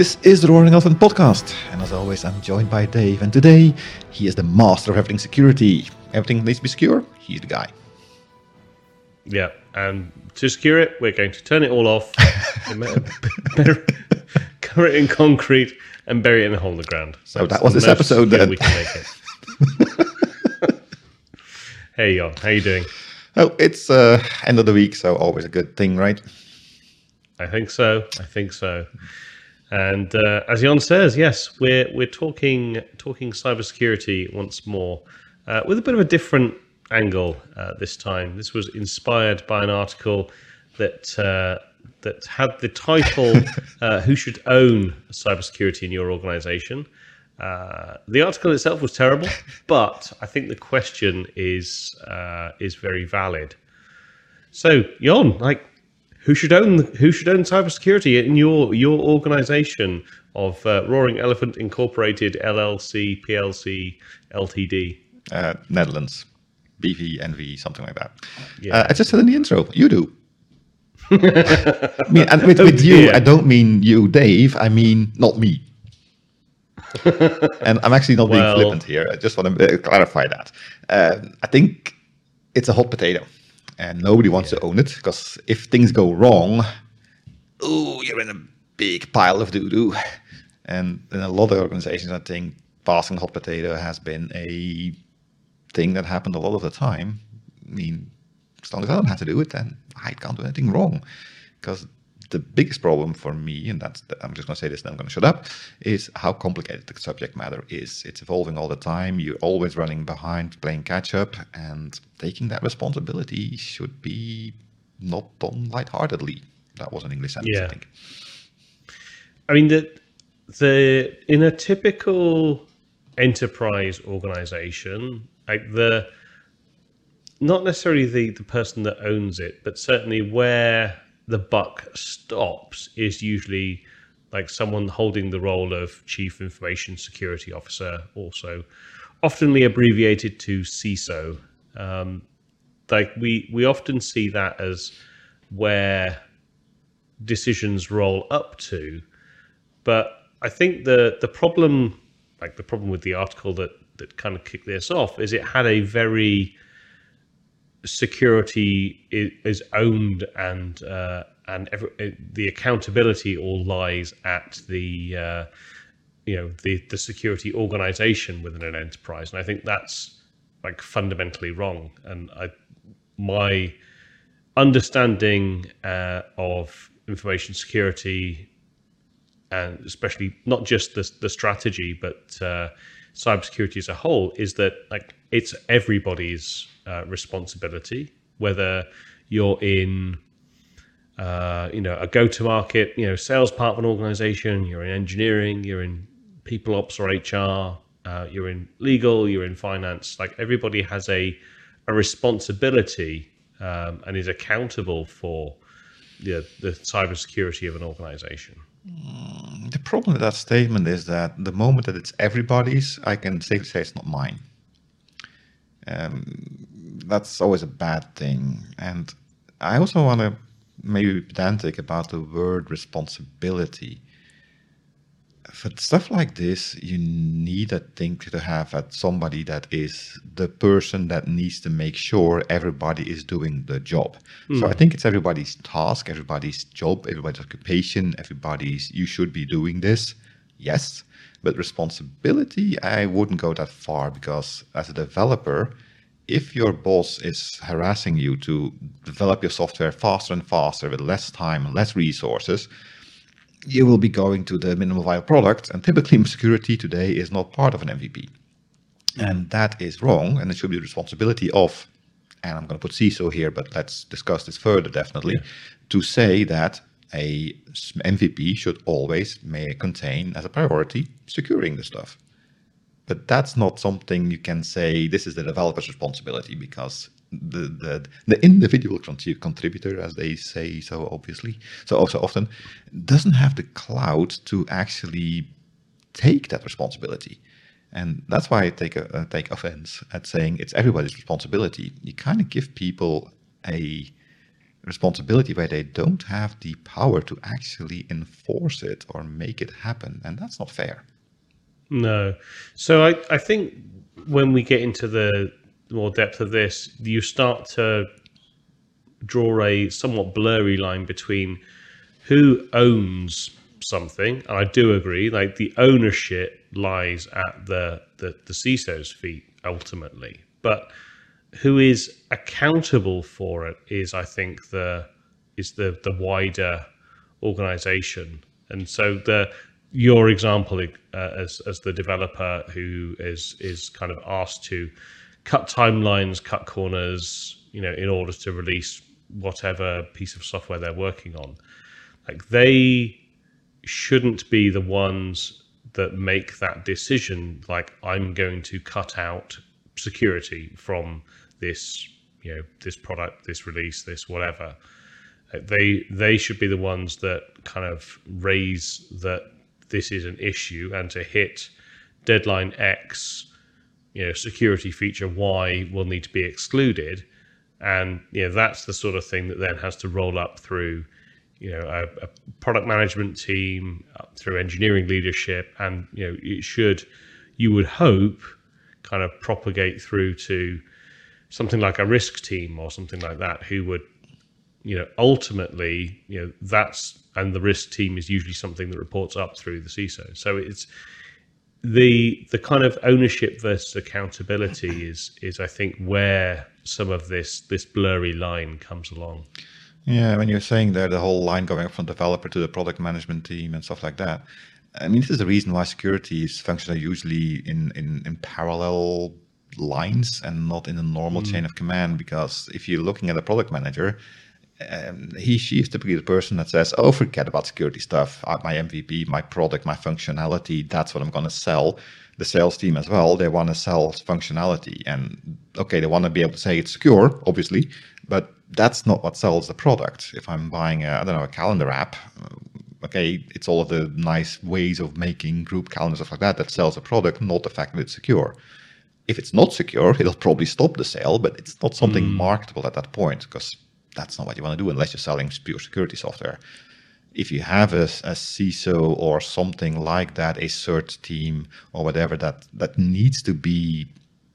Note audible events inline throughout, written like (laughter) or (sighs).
This is the Roaring Elephant podcast, and as always, I'm joined by Dave, and today he is the master of everything security. Everything needs to be secure, he's the guy. Yeah, and to secure it, we're going to turn it all off, (laughs) cover it in concrete, and bury it in a hole in the ground. So that was this episode then. We can make it. (laughs) hey, Jon, how you doing? Oh, it's uh, end of the week, so always a good thing, right? I think so. I think so. And uh, as Jon says, yes, we're we're talking talking cybersecurity once more uh, with a bit of a different angle uh, this time. This was inspired by an article that uh, that had the title (laughs) uh, "Who should own cybersecurity in your organization." Uh, the article itself was terrible, but I think the question is is very valid. So, Jon, like who should own who should own cybersecurity in your your organization of uh, Roaring Elephant Incorporated LLC PLC Ltd. Uh, Netherlands, BV NV something like that. Yeah. Uh, I just said in the intro, you do. (laughs) I mean, and with, with you, I don't mean you, Dave. I mean not me. (laughs) and I'm actually not well, being flippant here. I just want to uh, clarify that. Uh, I think it's a hot potato and nobody wants yeah. to own it because if things go wrong, oh, you're in a big pile of doo doo. And in a lot of organizations, I think passing hot potato has been a thing that happened a lot of the time. I mean, as long as I don't have to do it, then I can't do anything wrong. Because the biggest problem for me, and that's the, I'm just going to say this, and I'm going to shut up, is how complicated the subject matter is. It's evolving all the time. You're always running behind, playing catch up, and taking that responsibility should be not done lightheartedly. That was an English sentence, yeah. I think. I mean, the the in a typical enterprise organization, like the not necessarily the the person that owns it, but certainly where the buck stops is usually like someone holding the role of chief information security officer, also oftenly abbreviated to CISO. Um, like we we often see that as where decisions roll up to, but I think the the problem, like the problem with the article that that kind of kicked this off, is it had a very security is owned and uh, and every, the accountability all lies at the uh, you know the the security organization within an enterprise, and I think that's like fundamentally wrong. And I, my understanding uh, of information security, and especially not just the the strategy, but uh, cybersecurity as a whole, is that like it's everybody's uh, responsibility, whether you're in uh, you know a go-to-market, you know, sales part of an organization. You're in engineering, you're in people ops or HR, uh, you're in legal, you're in finance. Like everybody has a a responsibility um, and is accountable for the the cybersecurity of an organization. Mm, the problem with that statement is that the moment that it's everybody's, I can safely say it's not mine. Um, that's always a bad thing. And I also want to maybe pedantic about the word responsibility. For stuff like this, you need, I think, to have at somebody that is the person that needs to make sure everybody is doing the job. Mm. So I hmm. think it's everybody's task, everybody's job, everybody's occupation, everybody's, you should be doing this. Yes. But responsibility, I wouldn't go that far because as a developer, if your boss is harassing you to develop your software faster and faster with less time and less resources, you will be going to the minimum viable product. And typically, (laughs) security today is not part of an MVP. And that is wrong. And it should be the responsibility of, and I'm going to put CISO here, but let's discuss this further definitely, yeah. to say that a MVP should always may contain as a priority securing the stuff. But that's not something you can say this is the developer's responsibility because the the, the individual contributor, as they say so obviously, so also often, doesn't have the cloud to actually take that responsibility. And that's why I take a, uh, take offense at saying it's everybody's responsibility. You kind of give people a responsibility where they don't have the power to actually enforce it or make it happen. And that's not fair. No. So I, I think when we get into the more depth of this, you start to draw a somewhat blurry line between who owns something. And I do agree, like the ownership lies at the, the, the CISO's feet ultimately. But who is accountable for it is, I think, the is the the wider organization. And so the your example uh, as as the developer who is is kind of asked to cut timelines, cut corners, you know, in order to release whatever piece of software they're working on. Like they shouldn't be the ones that make that decision. Like I'm going to cut out security from this, you know, this product, this release, this whatever. Uh, they they should be the ones that kind of raise that this is an issue and to hit deadline X, you know, security feature Y will need to be excluded. And you know, that's the sort of thing that then has to roll up through, you know, a, a product management team, up through engineering leadership, and you know, it should, you would hope, kind of propagate through to something like a risk team or something like that, who would, you know, ultimately, you know, that's and the risk team is usually something that reports up through the CISO. So it's the the kind of ownership versus accountability (clears throat) is is I think where some of this this blurry line comes along. Yeah, when you're saying there the whole line going from developer to the product management team and stuff like that. I mean, this is the reason why securities function are usually in, in, in parallel lines and not in a normal mm. chain of command. Because if you're looking at a product manager, um, he she is typically the person that says, "Oh, forget about security stuff. My MVP, my product, my functionality. That's what I'm going to sell." The sales team as well. They want to sell functionality, and okay, they want to be able to say it's secure, obviously, but that's not what sells the product. If I'm buying, a, I don't know, a calendar app, uh, okay, it's all of the nice ways of making group calendars stuff like that that sells a product, not the fact that it's secure. If it's not secure, it'll probably stop the sale, but it's not something mm. marketable at that point because that's not what you want to do unless you're selling pure security software. If you have a, a CISO or something like that, a cert team or whatever that that needs to be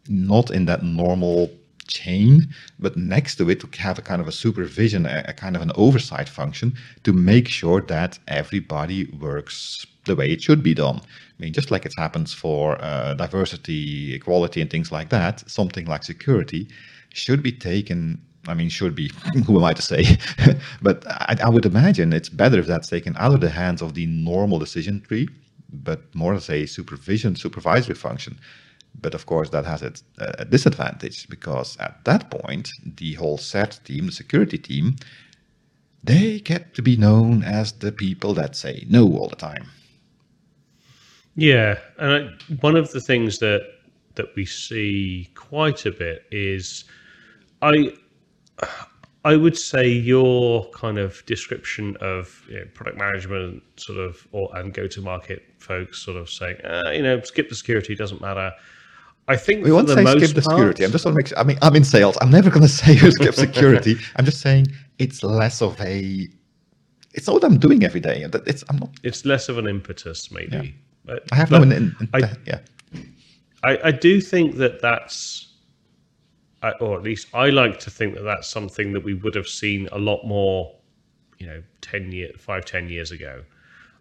not in that normal chain, but next to it to have a kind of a supervision, a, a, kind of an oversight function to make sure that everybody works the way it should be done. I mean, just like it happens for uh, diversity, equality, and things like that, something like security should be taken I mean, should be. (laughs) Who am I to say? (laughs) but I, I, would imagine it's better if that's taken out of the hands of the normal decision tree, but more as a supervision, supervisory function. But of course, that has its uh, disadvantage because at that point, the whole CERT team, the security team, they get to be known as the people that say no all the time. Yeah, and I, one of the things that that we see quite a bit is I I would say your kind of description of you know, product management, sort of, or and go to market folks, sort of saying, uh, you know, skip the security, doesn't matter. I think we won't say skip the security. I'm just want to make. Sure, I mean, I'm in sales. I'm never going (laughs) to say skip security. I'm just saying it's less of a. It's not what I'm doing every day. It's I'm not. It's less of an impetus, maybe. Yeah. But, I have no. In, in, I, yeah. I, I do think that that's or at least I like to think that that's something that we would have seen a lot more, you know, 10 year, five, 10 years ago.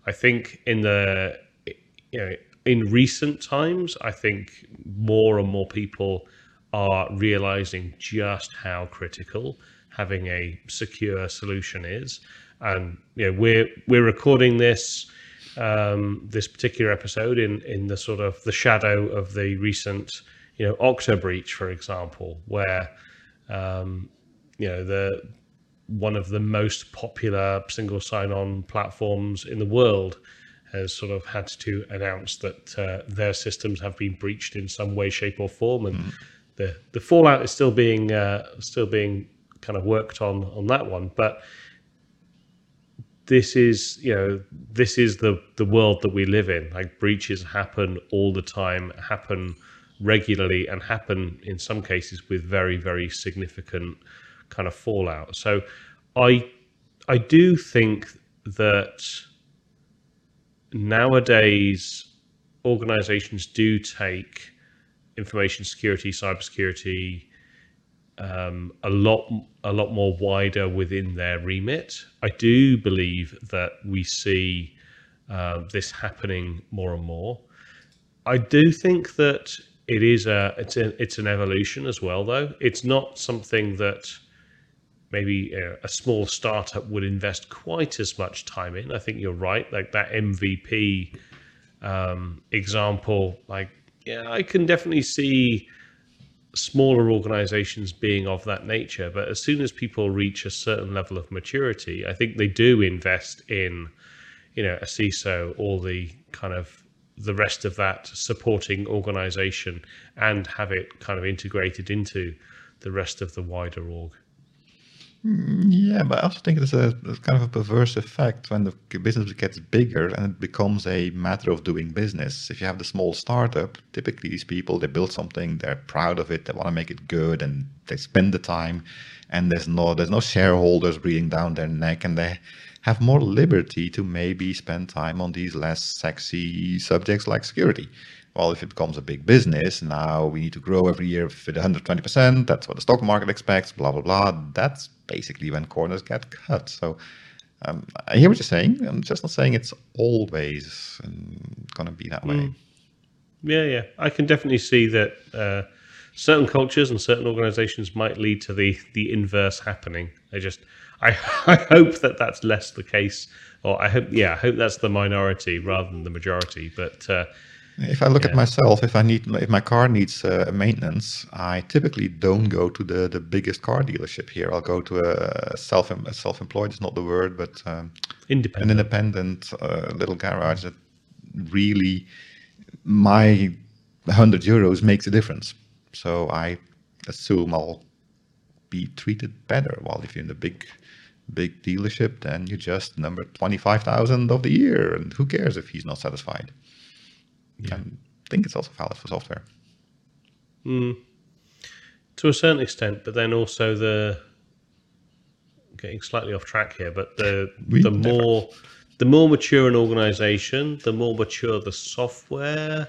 I think in the, you know, in recent times, I think more and more people are realizing just how critical having a secure solution is. And, you know, we're, we're recording this, um, this particular episode in, in the sort of the shadow of the recent, you know, Okta breach, for example, where um, you know the one of the most popular single sign-on platforms in the world has sort of had to announce that uh, their systems have been breached in some way, shape, or form, and mm. the the fallout is still being uh, still being kind of worked on on that one, but this is you know this is the the world that we live in like breaches happen all the time happen regularly and happen in some cases with very, very significant kind of fallout. So I I do think that nowadays organizations do take information security, cybersecurity um, a lot a lot more wider within their remit. I do believe that we see uh, this happening more and more. I do think that it is a it's a, it's an evolution as well, though. It's not something that maybe a, a small startup would invest quite as much time in. I think you're right. Like that MVP um, example, like yeah, I can definitely see smaller organizations being of that nature. But as soon as people reach a certain level of maturity, I think they do invest in, you know, a CISO or the kind of the rest of that supporting organization and have it kind of integrated into the rest of the wider org. Mm, yeah, but I also think it's a it's kind of a perverse effect when the business gets bigger and it becomes a matter of doing business. If you have the small startup, typically these people they build something, they're proud of it, they want to make it good, and they spend the time. And there's no there's no shareholders breathing down their neck, and they have more liberty to maybe spend time on these less sexy subjects like security. Well, if it becomes a big business, now we need to grow every year with 120%. That's what the stock market expects, blah, blah, blah. That's basically when corners get cut. So um, I hear what you're saying. I'm just not saying it's always um, going to be that way. Mm. Yeah, yeah. I can definitely see that uh, certain cultures and certain organizations might lead to the, the inverse happening. I just, I, (laughs) I hope that that's less the case. Or I hope, yeah, I hope that's the minority rather than the majority. But, uh, if I look yeah. at myself, if I need, if my car needs uh, maintenance, I typically don't go to the, the biggest car dealership here. I'll go to a self a self-employed is not the word, but um, independent. an independent uh, little garage that really my hundred euros makes a difference. So I assume I'll be treated better. While if you're in the big big dealership, then you're just number twenty five thousand of the year, and who cares if he's not satisfied? Yeah. I think it's also valid for software. Mm. To a certain extent, but then also the getting slightly off track here, but the (laughs) we the never. more the more mature an organization, the more mature the software.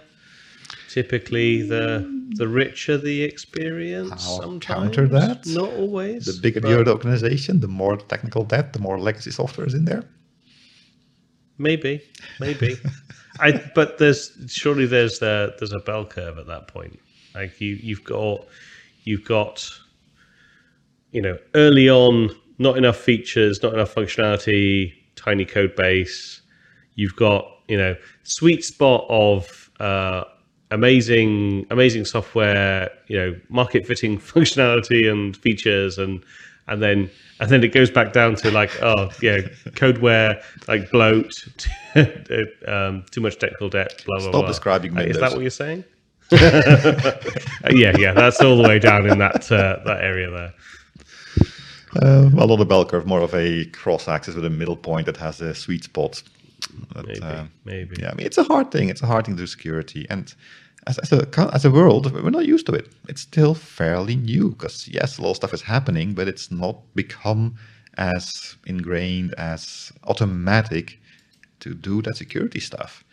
Typically, the the richer the experience. I'll sometimes. counter that. Not always. The bigger the organization, the more technical debt, the more legacy software is in there. Maybe, maybe. (laughs) I but there's surely there's there's a bell curve at that point. Like you you've got you've got you know early on not enough features, not enough functionality, tiny code base. You've got you know sweet spot of uh, amazing amazing software, you know market fitting (laughs) functionality and features and and then and then it goes back down to like (laughs) oh yeah codeware like bloat (laughs) um, too much technical debt blah blah stop blah. describing uh, is that what you're saying? Yeah yeah that's all the way down in that uh, that area there. Uh, well not a bell curve more of a cross axis with a middle point that has a sweet spot but, maybe, uh, maybe yeah i mean it's a hard thing it's a hard thing to do security and as, as, a as a world, we're not used to it. It's still fairly new because yes, a lot of stuff is happening, but it's not become as ingrained as automatic to do that security stuff.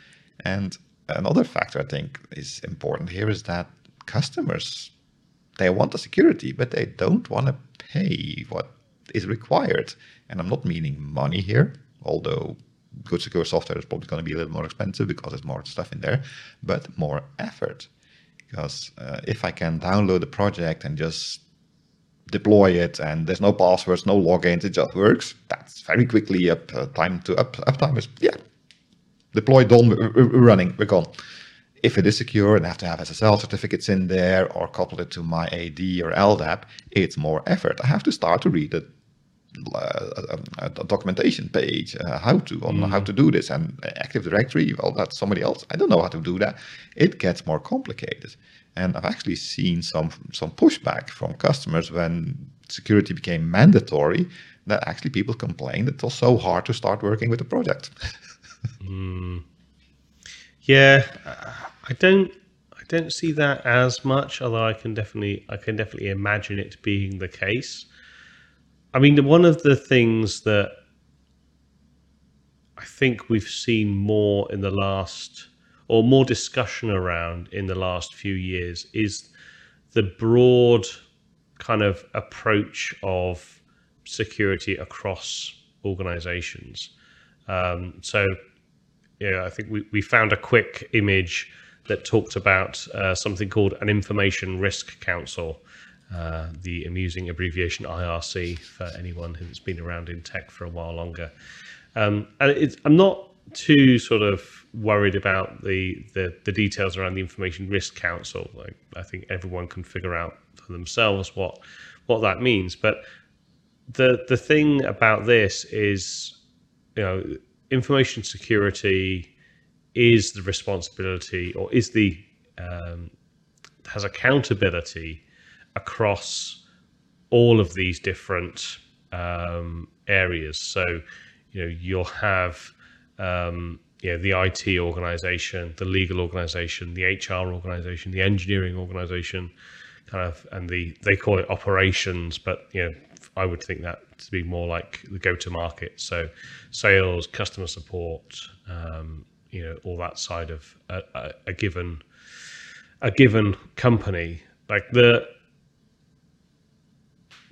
And another factor I think is important here is that customers they want the security, but they don't want to pay what is required. And I'm not meaning money here, although good secure software is probably going to be a little more expensive because there's more stuff in there, but more effort. Because uh, if I can download the project and just deploy it and there's no passwords, no logins, it just works, that's very quickly up uh, time to up uptime is yeah. Deploy done, running, we're gone. If it is secure and I have to have SSL certificates in there or couple it to my AD or LDAP, it's more effort. I have to start to read it a, a, documentation page uh, how to on mm. how to do this. And active directory well that's somebody else. I don't know how to do that. It gets more complicated. And i've actually seen some some pushback from customers when security became mandatory that actually people complained it was so hard to start working with the project. (laughs) Mm. yeah i don't i don't see that as much although i can definitely i can definitely imagine it being the case I mean, one of the things that I think we've seen more in the last, or more discussion around in the last few years, is the broad kind of approach of security across organizations. Um, so, yeah, I think we, we found a quick image that talked about uh, something called an Information Risk Council, uh, the amusing abbreviation IRC for anyone who's been around in tech for a while longer. Um, and I'm not too sort of worried about the, the, the details around the Information Risk Council. Like, I think everyone can figure out for themselves what what that means. But the the thing about this is, you know, information security is the responsibility or is the um, has accountability across all of these different um, areas. So, you know, you'll have um, you know, the IT organization, the legal organization, the HR organization, the engineering organization, kind of, and the they call it operations, but you know, I would think that to be more like the go-to-market. So, sales, customer support, um, you know, all that side of a, a, a given a given company. Like the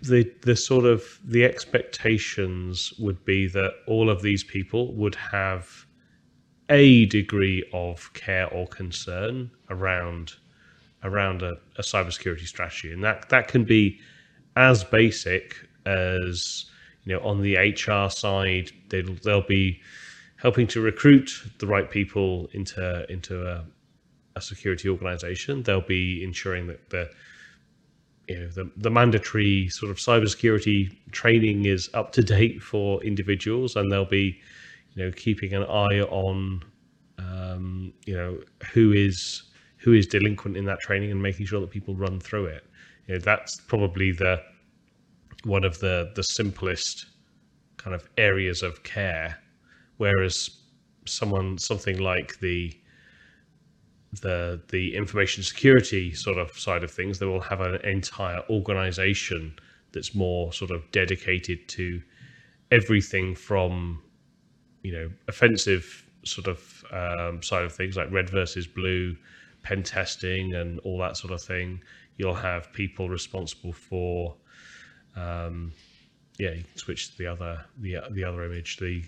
the the sort of the expectations would be that all of these people would have a degree of care or concern around around a, a cybersecurity strategy, and that that can be as basic as you know on the HR side, they'll they'll be helping to recruit the right people into into a, a security organization. They'll be ensuring that the you know the, the mandatory sort of cybersecurity training is up to date for individuals, and they'll be you know keeping an eye on um, you know who is who is delinquent in that training and making sure that people run through it. You know, that's probably the one of the the simplest kind of areas of care, whereas someone something like the the the information security sort of side of things, they will have an entire organization that's more sort of dedicated to everything from you know offensive sort of um, side of things like red versus blue pen testing and all that sort of thing. You'll have people responsible for, um, yeah, you can switch to the other the the other image, the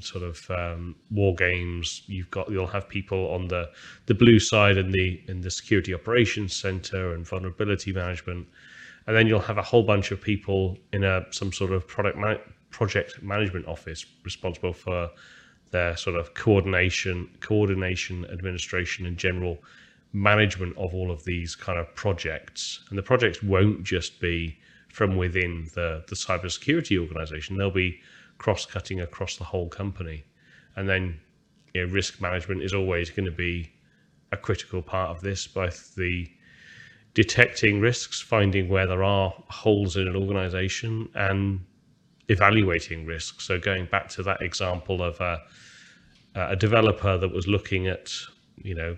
sort of um, war games. You've got you'll have people on the the blue side in the in the security operations center and vulnerability management, and then you'll have a whole bunch of people in a some sort of product project management office responsible for their sort of coordination, coordination, administration, and general management of all of these kind of projects. And the projects won't just be from within the the cybersecurity organization; they'll be cross-cutting across the whole company. And then, you know, risk management is always going to be a critical part of this, both the detecting risks, finding where there are holes in an organization, and evaluating risks. So going back to that example of a, a developer that was looking at, you know,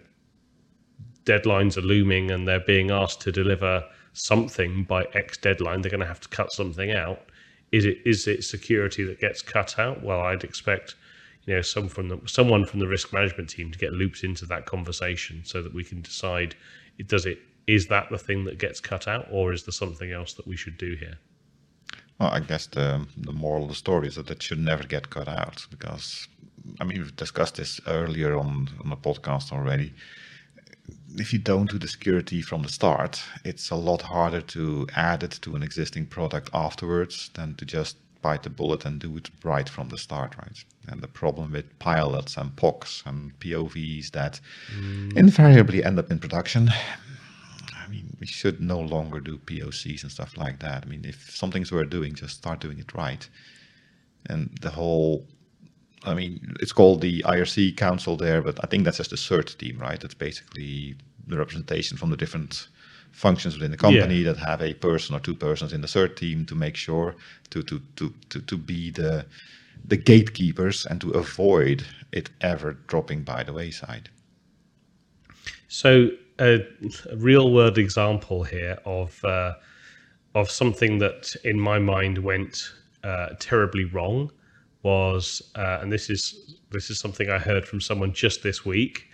deadlines are looming and they're being asked to deliver something by X deadline, they're going to have to cut something out. Is it is it security that gets cut out? Well, I'd expect you know some from the, someone from the risk management team to get looped into that conversation so that we can decide does it is that the thing that gets cut out or is there something else that we should do here? Well, I guess the the moral of the story is that it should never get cut out because, I mean, we've discussed this earlier on on the podcast already. If you don't do the security from the start, it's a lot harder to add it to an existing product afterwards than to just bite the bullet and do it right from the start, right? And the problem with pilots and POCs and POVs that mm. invariably end up in production I mean, we should no longer do POCs and stuff like that. I mean, if something's worth doing, just start doing it right. And the whole, I mean, it's called the IRC Council there, but I think that's just a CERT team, right? That's basically the representation from the different functions within the company yeah. that have a person or two persons in the CERT team to make sure to to to to, to be the the gatekeepers and to avoid it ever dropping by the wayside. So a, a real world example here of uh, of something that, in my mind, went uh, terribly wrong was, uh, and this is this is something I heard from someone just this week.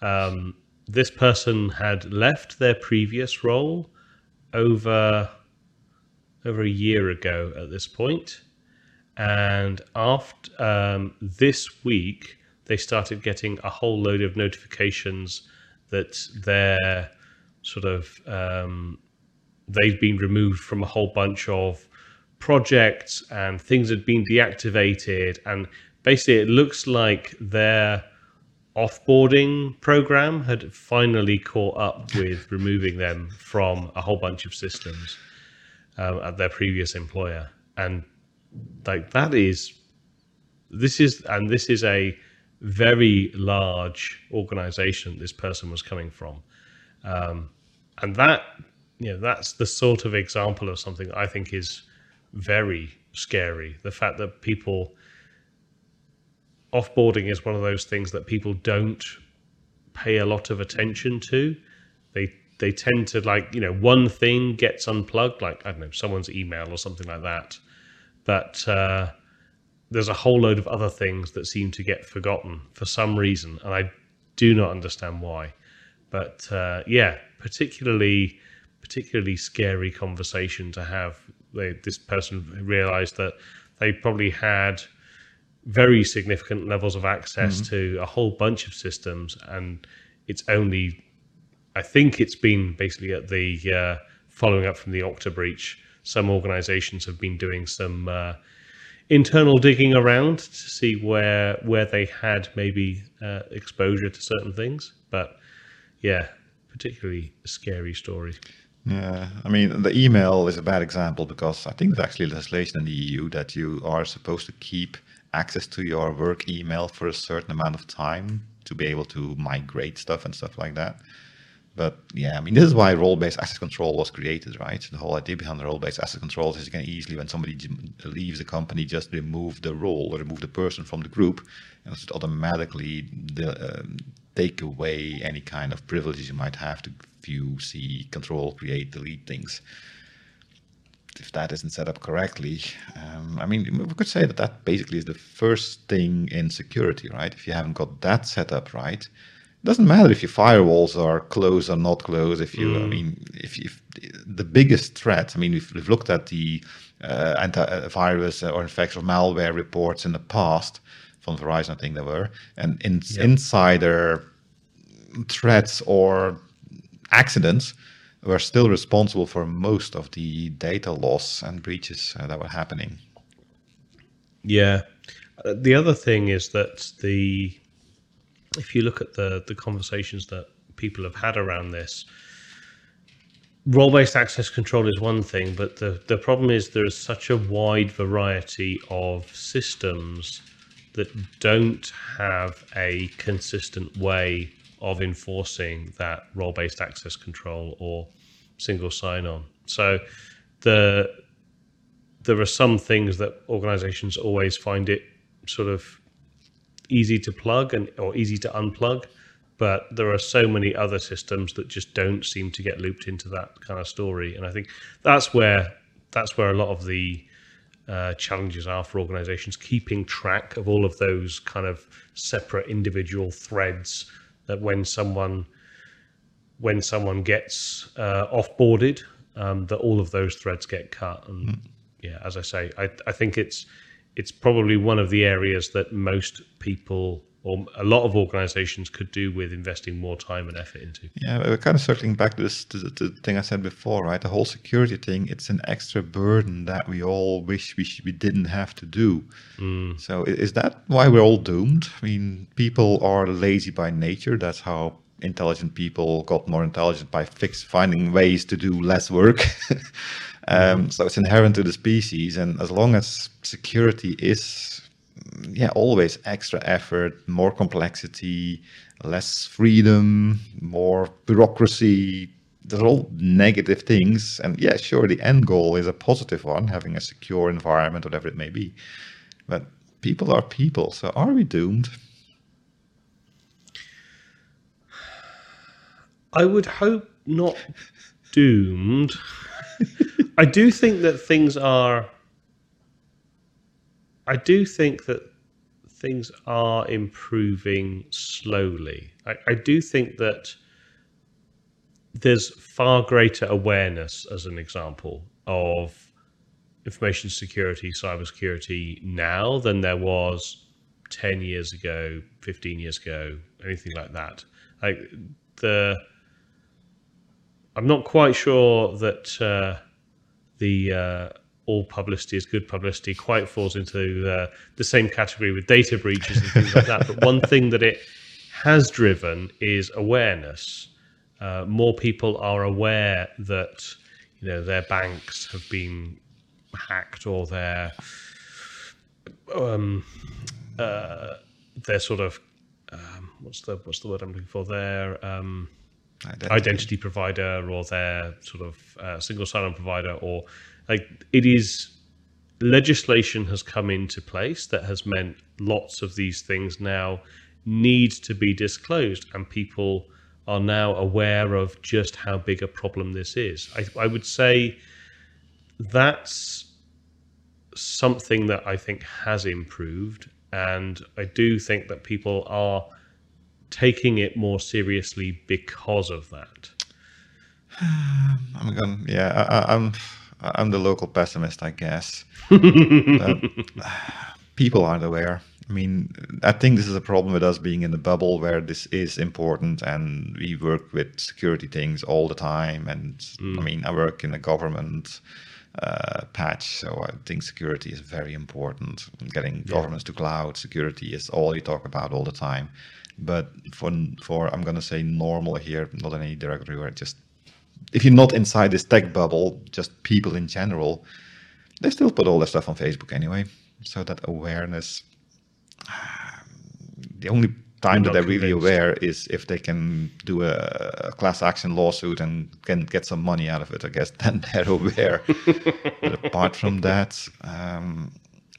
Um, this person had left their previous role over over a year ago at this point, and after um, this week they started getting a whole load of notifications that their sort of um, they've been removed from a whole bunch of projects and things had been deactivated and basically it looks like their offboarding program had finally caught up with removing them from a whole bunch of systems um, at their previous employer. And like that is this is and this is a very large organization this person was coming from. Um, and that you know that's the sort of example of something i think is very scary. The fact that people offboarding is one of those things that people don't pay a lot of attention to. They they tend to like you know one thing gets unplugged like i don't know someone's email or something like that but uh, there's a whole load of other things that seem to get forgotten for some reason and i do not understand why. But uh, yeah particularly particularly scary conversation to have they, this person realized that they probably had very significant levels of access mm-hmm. to a whole bunch of systems, and it's only, I think it's been basically at the uh, following up from the Okta breach. Some organizations have been doing some uh, internal digging around to see where where they had maybe uh, exposure to certain things, but yeah, particularly scary story. Yeah, I mean, the email is a bad example because I think there's actually legislation in the EU that you are supposed to keep access to your work email for a certain amount of time to be able to migrate stuff and stuff like that. But yeah, I mean, this is why role-based access control was created, right? The whole idea behind the role-based access control is you can easily, when somebody leaves the company, just remove the role or remove the person from the group, and it automatically the, um, take away any kind of privileges you might have to view, see, control, create, delete things if that isn't set up correctly, um, I mean, we could say that that basically is the first thing in security, right? If you haven't got that set up right, it doesn't matter if your firewalls are closed or not closed. If you, mm. I mean, if, if the biggest threat, I mean, we've, we've looked at the uh, antivirus or infection malware reports in the past from Verizon, I think there were, and in, yep. insider threats or accidents were still responsible for most of the data loss and breaches uh, that were happening. Yeah. Uh, the other thing is that the if you look at the the conversations that people have had around this, role-based access control is one thing, but the the problem is there is such a wide variety of systems that don't have a consistent way of enforcing that role based access control or single sign on. So the there are some things that organizations always find it sort of easy to plug and or easy to unplug but there are so many other systems that just don't seem to get looped into that kind of story and i think that's where that's where a lot of the uh, challenges are for organizations keeping track of all of those kind of separate individual threads that when someone when someone gets uh, offboarded, um, that all of those threads get cut. And mm. yeah, as I say, I, I think it's it's probably one of the areas that most people or a lot of organizations could do with investing more time and effort into. Yeah, we're kind of circling back to this to the, to the thing I said before, right? The whole security thing, it's an extra burden that we all wish we, we didn't have to do. Mm. So is that why we're all doomed? I mean, people are lazy by nature. That's how intelligent people got more intelligent by fix finding ways to do less work. (laughs) um, so it's inherent to the species, and as long as security is yeah, always extra effort, more complexity, less freedom, more bureaucracy. They're all negative things. And yeah, sure, the end goal is a positive one, having a secure environment, whatever it may be. But people are people. So are we doomed? I would hope not doomed. I do think that things are. I do think that things are improving slowly. I, I do think that there's far greater awareness, as an example, of information security, cybersecurity now than there was 10 years ago, 15 years ago, anything like that. Like the, I'm not quite sure that uh, the uh, all publicity is good publicity quite falls into uh, the same category with data breaches and things like that. But one (laughs) thing that it has driven is awareness. Uh, more people are aware that you know their banks have been hacked or their um, uh, their sort of um, what's the what's the word I'm looking for their um, identity. identity. provider or their sort of uh, single sign-on provider or like it is legislation has come into place that has meant lots of these things now need to be disclosed and people are now aware of just how big a problem this is. I, I would say that's something that I think has improved, and I do think that people are taking it more seriously because of that. (sighs) I'm going, yeah, I, I'm, I'm the local pessimist, I guess. (laughs) (sighs) people aren't aware. I mean, I think this is a problem with us being in the bubble where this is important, and we work with security things all the time. And mm. I mean, I work in a government uh, patch, so I think security is very important. Getting yeah. governments to cloud security is all you talk about all the time. But for for I'm gonna say normal here, not any directory where it just if you're not inside this tech bubble, just people in general, they still put all their stuff on Facebook anyway. So that awareness, the only time that they're convinced. really aware is if they can do a, a, class action lawsuit and can get some money out of it. I guess (laughs) then they're aware. but apart from that, um,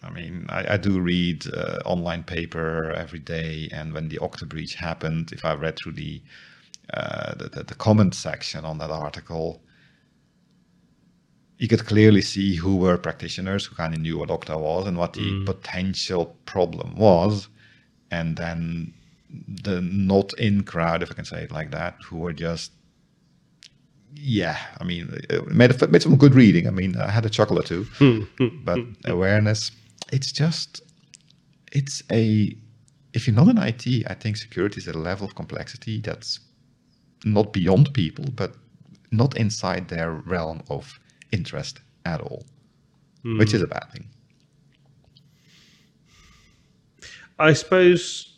I mean, I, I do read uh, online paper every day, and when the Okta breach happened, if I read through the, uh, the, the the comment section on that article, you could clearly see who were practitioners who kind of knew what Okta was and what the mm. potential problem was, and then the not in crowd, if I can say it like that, who were just yeah, I mean, made, made some good reading. I mean, I had a chuckle or two, (laughs) but awareness, it's just, it's a, if you're not in IT, I think security is a level of complexity that's not beyond people, but not inside their realm of interest at all, mm. which is a bad thing. I suppose.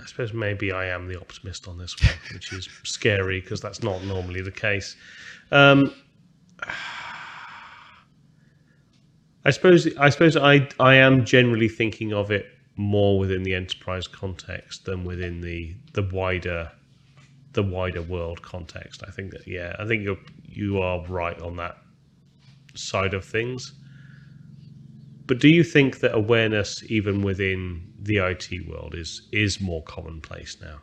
I suppose maybe I am the optimist on this one, which is scary because that's not normally the case. Um, I suppose I suppose I I am generally thinking of it more within the enterprise context than within the the wider the wider world context. I think that yeah, I think you're you are right on that side of things. But do you think that awareness, even within the IT world, is is more commonplace now?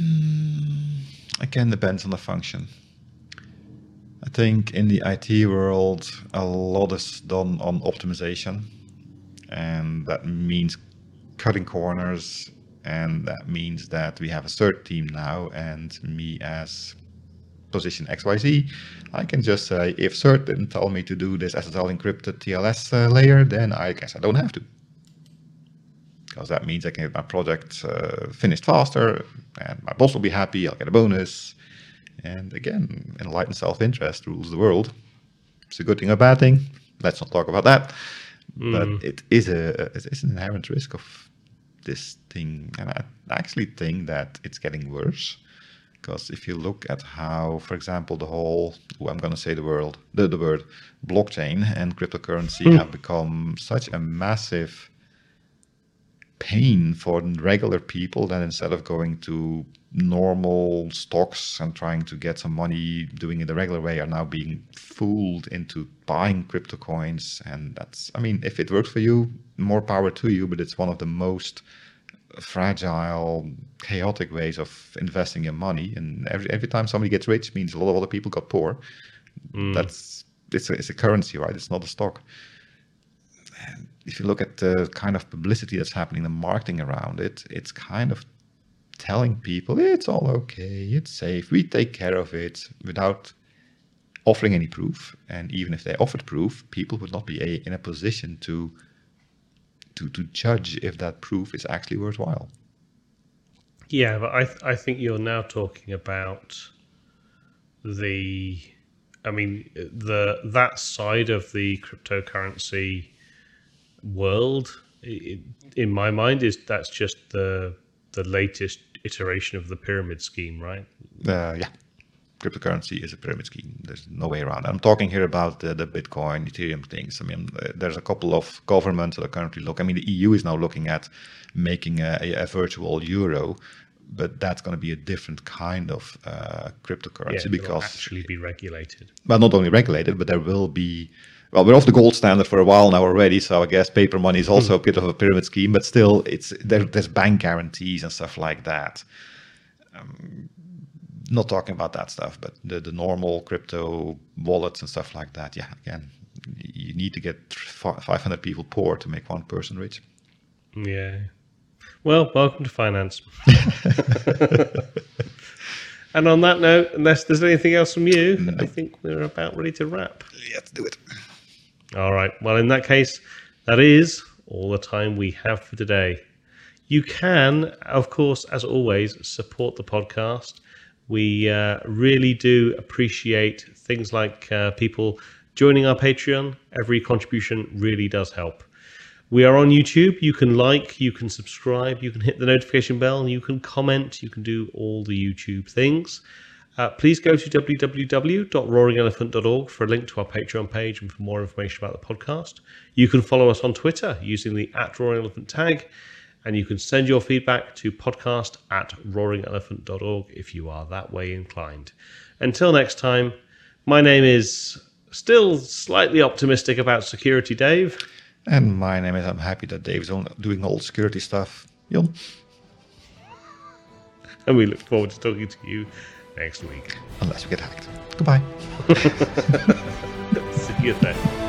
Mm, again, depends on the function. I think in the IT world, a lot is done on optimization, and that means cutting corners and that means that we have a CERT team now and me as position XYZ, I can just say if CERT didn't tell me to do this SSL encrypted TLS uh, layer, then I guess I don't have to. Because that means I can get my project uh, finished faster and my boss will be happy, I'll get a bonus. And again, enlightened self-interest rules the world. It's a good thing or a bad thing. Let's not talk about that. Mm. But it is a it is an inherent risk of this thing. And I actually think that it's getting worse. Because if you look at how, for example, the whole, I'm going to say the word, the, the word blockchain and cryptocurrency mm. have become such a massive pain for regular people that instead of going to normal stocks and trying to get some money doing it the regular way are now being fooled into buying crypto coins and that's i mean if it works for you more power to you but it's one of the most fragile, chaotic ways of investing your money. And every every time somebody gets rich means a lot of other people got poor. Mm. That's it's a, it's a currency, right? It's not a stock. And if you look at the kind of publicity that's happening, the marketing around it, it's kind of telling people it's all okay, it's safe, we take care of it without offering any proof. And even if they offered proof, people would not be a, in a position to to to judge if that proof is actually worthwhile. Yeah, but I th- I think you're now talking about the, I mean the that side of the cryptocurrency world. in my mind, is that's just the the latest iteration of the pyramid scheme, right? Uh, yeah, cryptocurrency is a pyramid scheme. There's no way around. It. I'm talking here about the, the Bitcoin, Ethereum things. I mean, uh, there's a couple of governments that are currently looking. I mean, the EU is now looking at making a, a, virtual euro, but that's going to be a different kind of uh, cryptocurrency Yeah, because, actually be regulated. well, not only regulated, but there will be. Well, we're off the gold standard for a while now already, so I guess paper money is also hmm. a bit of a pyramid scheme. But still, it's there, there's bank guarantees and stuff like that um, not talking about that stuff, but the, the normal crypto wallets and stuff like that. Yeah, again, you need to get 500 people poor to make one person rich. Yeah. Well, welcome to finance. (laughs) (laughs) and on that note, unless there's anything else from you, I think we're about ready to wrap. Yeah, let's do it. All right. Well, in that case, that is all the time we have for today. You can, of course, as always, support the podcast. We uh, really do appreciate things like uh, people joining our Patreon. Every contribution really does help. We are on YouTube. You can like, you can subscribe, you can hit the notification bell, you can comment, you can do all the YouTube things. Uh, please go to www.roaringelephant.org for a link to our Patreon page and for more information about the podcast. You can follow us on Twitter using the at Roaring Elephant tag, and you can send your feedback to podcast at roaringelephant.org if you are that way inclined. Until next time, my name is still slightly optimistic about security, Dave. And my name is, I'm happy that Dave's on- doing all security stuff. Jon. (laughs) And we look forward to talking to you next week. Unless we get hacked. Goodbye. (laughs) See you then.